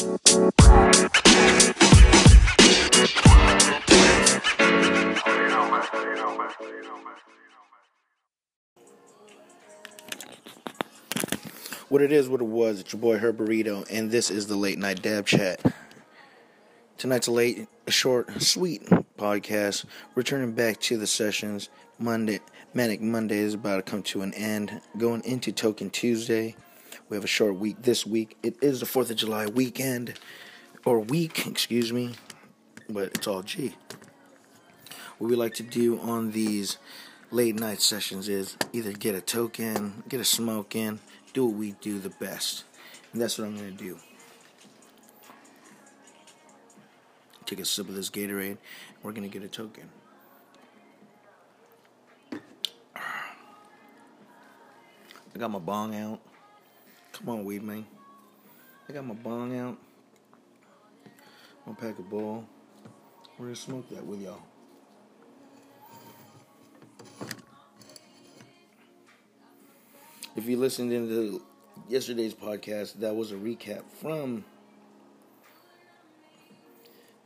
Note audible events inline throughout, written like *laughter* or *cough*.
What it is, what it was, it's your boy Herb Burrito, and this is the Late Night Dab Chat. Tonight's a late, short, sweet podcast. Returning back to the sessions. Monday, Manic Monday is about to come to an end. Going into Token Tuesday. We have a short week this week. It is the 4th of July weekend, or week, excuse me, but it's all G. What we like to do on these late night sessions is either get a token, get a smoke in, do what we do the best. And that's what I'm going to do. Take a sip of this Gatorade. We're going to get a token. I got my bong out. Come on, weed man. I got my bong out. I'm gonna pack a bowl. We're gonna smoke that with y'all. If you listened into yesterday's podcast, that was a recap from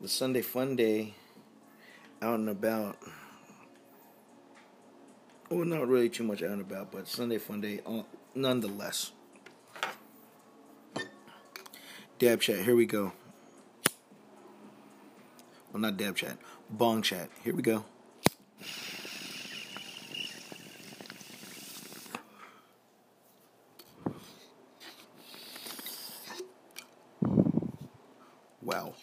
the Sunday Fun Day out and about. Well, not really too much out and about, but Sunday Fun Day uh, nonetheless. Dab chat, here we go. Well, not dab chat, bong chat. Here we go. Wow.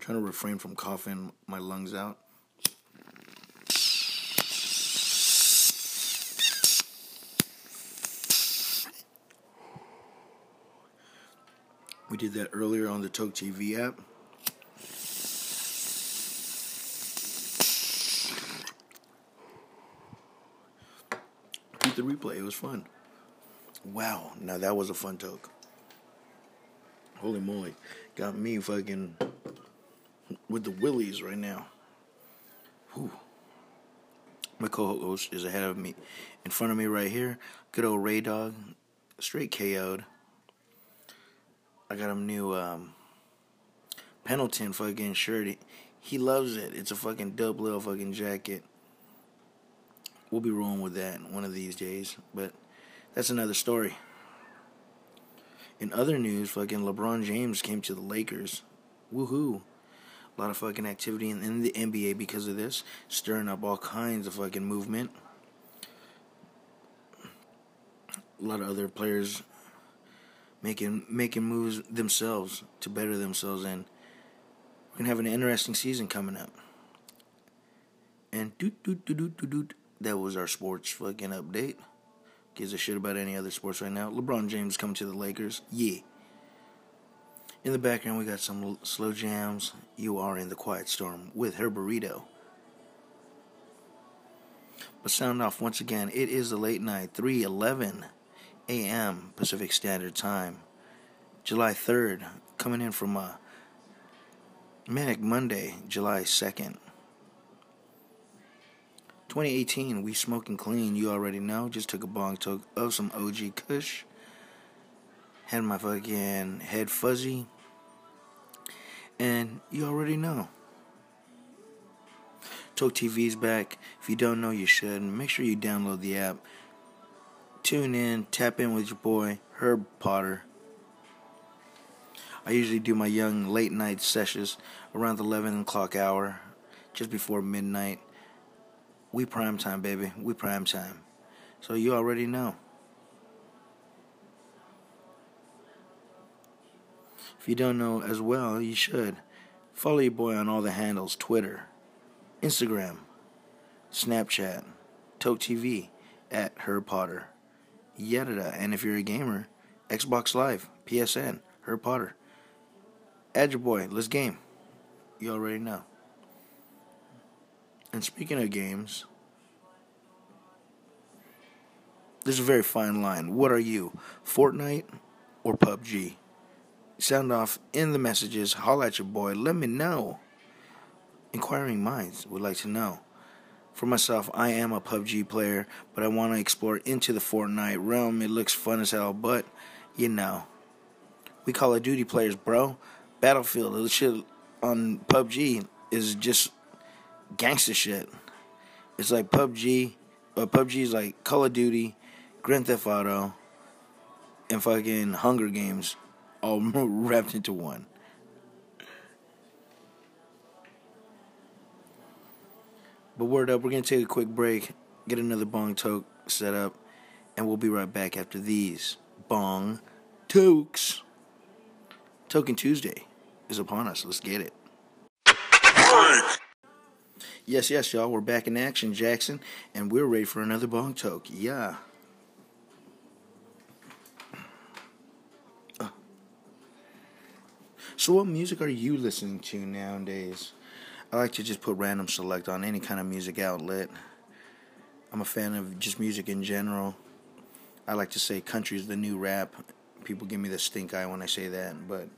Trying to refrain from coughing my lungs out. We did that earlier on the Toke TV app. Beat the replay. It was fun. Wow. Now that was a fun toke. Holy moly. Got me fucking with the willies right now. Whew. My co-host is ahead of me. In front of me right here, good old Ray Dog. Straight KO'd. I got him new um, Pendleton fucking shirt. He, loves it. It's a fucking dope little fucking jacket. We'll be rolling with that one of these days, but that's another story. In other news, fucking LeBron James came to the Lakers. Woohoo. A lot of fucking activity in, in the NBA because of this, stirring up all kinds of fucking movement. A lot of other players making making moves themselves to better themselves and we're gonna have an interesting season coming up. And doot doot doot doot doot doot that was our sports fucking update. Gives a shit about any other sports right now. LeBron James coming to the Lakers. Yeah. In the background, we got some slow jams. You are in the quiet storm with her burrito. But sound off once again. It is the late night, 3:11 a.m. Pacific Standard Time, July 3rd. Coming in from a manic Monday, July 2nd. 2018, we smoking clean. You already know. Just took a bong toke of some OG Kush. Had my fucking head fuzzy. And you already know. Toke TV's back. If you don't know, you should. Make sure you download the app. Tune in, tap in with your boy, Herb Potter. I usually do my young late night sessions around the 11 o'clock hour, just before midnight. We prime time, baby. We prime time. So you already know. If you don't know as well, you should. Follow your boy on all the handles Twitter, Instagram, Snapchat, Toke TV, at Herb Potter. Yada. And if you're a gamer, Xbox Live, PSN, Harry Potter. Add your boy. Let's game. You already know. And speaking of games, there's a very fine line. What are you, Fortnite or PUBG? Sound off in the messages. Holla at your boy. Let me know. Inquiring minds would like to know. For myself, I am a PUBG player, but I want to explore into the Fortnite realm. It looks fun as hell, but you know, we Call of Duty players, bro. Battlefield, the shit on PUBG is just gangster shit. It's like PUBG, but PUBG is like Call of Duty, Grand Theft Auto, and fucking Hunger Games, all *laughs* wrapped into one. But word up, we're gonna take a quick break, get another bong toke set up, and we'll be right back after these bong tokes. Token Tuesday is upon us. Let's get it. Yes, yes, y'all. We're back in action, Jackson, and we're ready for another bong toke. Yeah. So, what music are you listening to nowadays? I like to just put random select on any kind of music outlet. I'm a fan of just music in general. I like to say country is the new rap. People give me the stink eye when I say that, but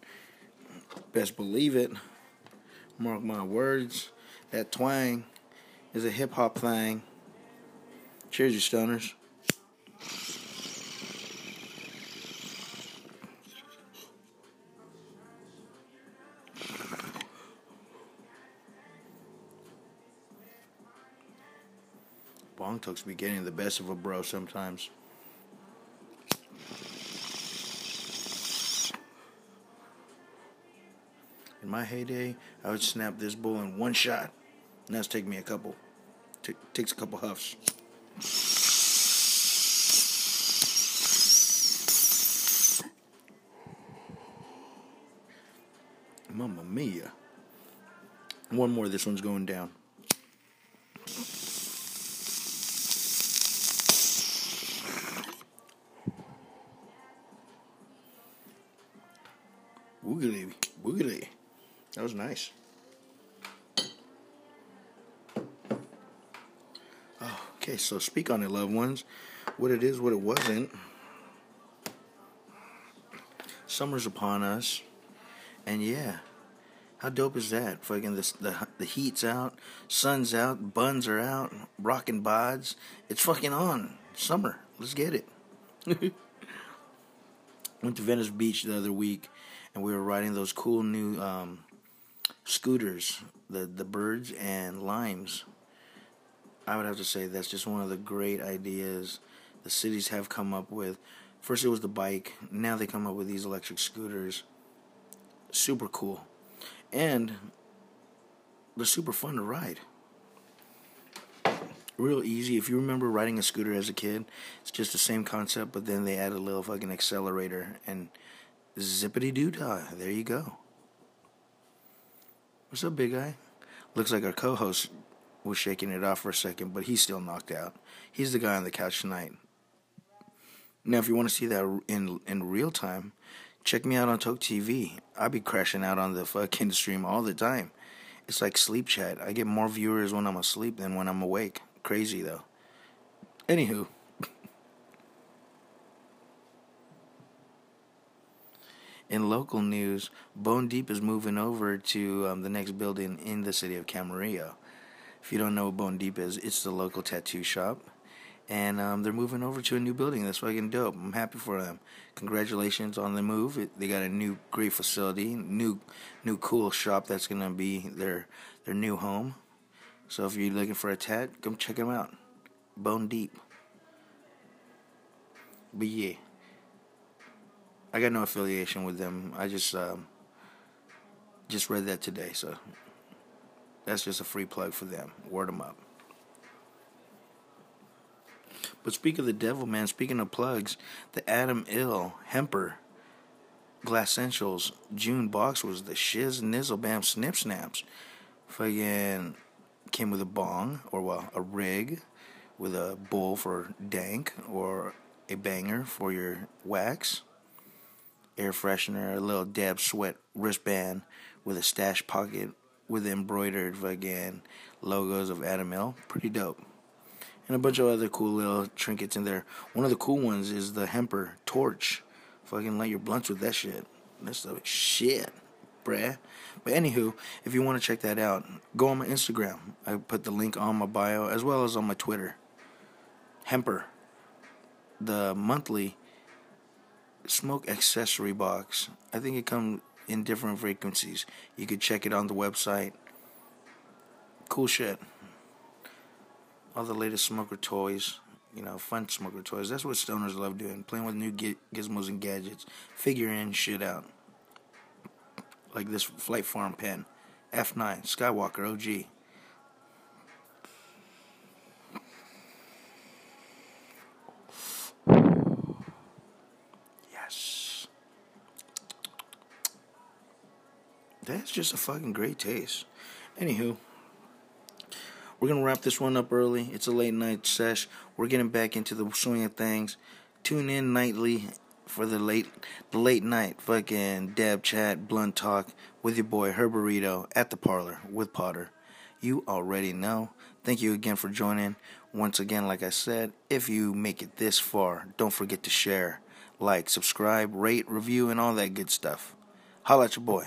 best believe it. Mark my words. That twang is a hip hop thing. Cheers, you stoners. Bong Tokes be getting the best of a bro sometimes. In my heyday, I would snap this bull in one shot. Now it's taking me a couple. T- takes a couple huffs. Mamma mia. One more, this one's going down. Woogly. That was nice. Oh, okay, so speak on it, loved ones. What it is, what it wasn't. Summer's upon us, and yeah, how dope is that? Fucking the the the heat's out, sun's out, buns are out, rocking bods. It's fucking on. Summer. Let's get it. *laughs* Went to Venice Beach the other week, and we were riding those cool new um, scooters, the the birds and limes. I would have to say that's just one of the great ideas the cities have come up with. First it was the bike, now they come up with these electric scooters. Super cool. And they're super fun to ride. Real easy. If you remember riding a scooter as a kid, it's just the same concept, but then they add a little fucking accelerator and zippity doo dah. There you go. What's up, big guy? Looks like our co host was shaking it off for a second, but he's still knocked out. He's the guy on the couch tonight. Now, if you want to see that in in real time, check me out on Toke TV. I be crashing out on the fucking *laughs* stream all the time. It's like sleep chat. I get more viewers when I'm asleep than when I'm awake. Crazy though. Anywho. In local news, Bone Deep is moving over to um, the next building in the city of Camarillo. If you don't know what Bone Deep is, it's the local tattoo shop. And um, they're moving over to a new building. That's fucking dope. I'm happy for them. Congratulations on the move. It, they got a new great facility, new new cool shop that's gonna be their their new home. So if you're looking for a tat, come check them out. Bone Deep. But yeah. I got no affiliation with them. I just um, just read that today, so that's just a free plug for them. Word them up. But speak of the devil, man. Speaking of plugs, the Adam Ill Hemper Glass Essentials June box was the shiz nizzle bam snip snaps. Fucking came with a bong or well a rig with a bowl for dank or a banger for your wax air freshener, a little dab sweat wristband with a stash pocket with embroidered again logos of Adam L. Pretty dope. And a bunch of other cool little trinkets in there. One of the cool ones is the Hemper torch. Fucking light your blunts with that shit. That's the shit, bruh. But anywho, if you want to check that out, go on my Instagram. I put the link on my bio as well as on my Twitter. Hemper. The monthly smoke accessory box. I think it comes in different frequencies. You could check it on the website. Cool shit. All the latest smoker toys, you know, fun smoker toys. That's what stoners love doing, playing with new gizmos and gadgets, figuring shit out. Like this Flight Farm pen, F9 Skywalker OG. That's just a fucking great taste. Anywho, we're gonna wrap this one up early. It's a late night sesh. We're getting back into the swing of things. Tune in nightly for the late the late night fucking dab chat blunt talk with your boy Herberito at the parlor with Potter. You already know. Thank you again for joining. Once again, like I said, if you make it this far, don't forget to share, like, subscribe, rate, review, and all that good stuff. Holla at your boy.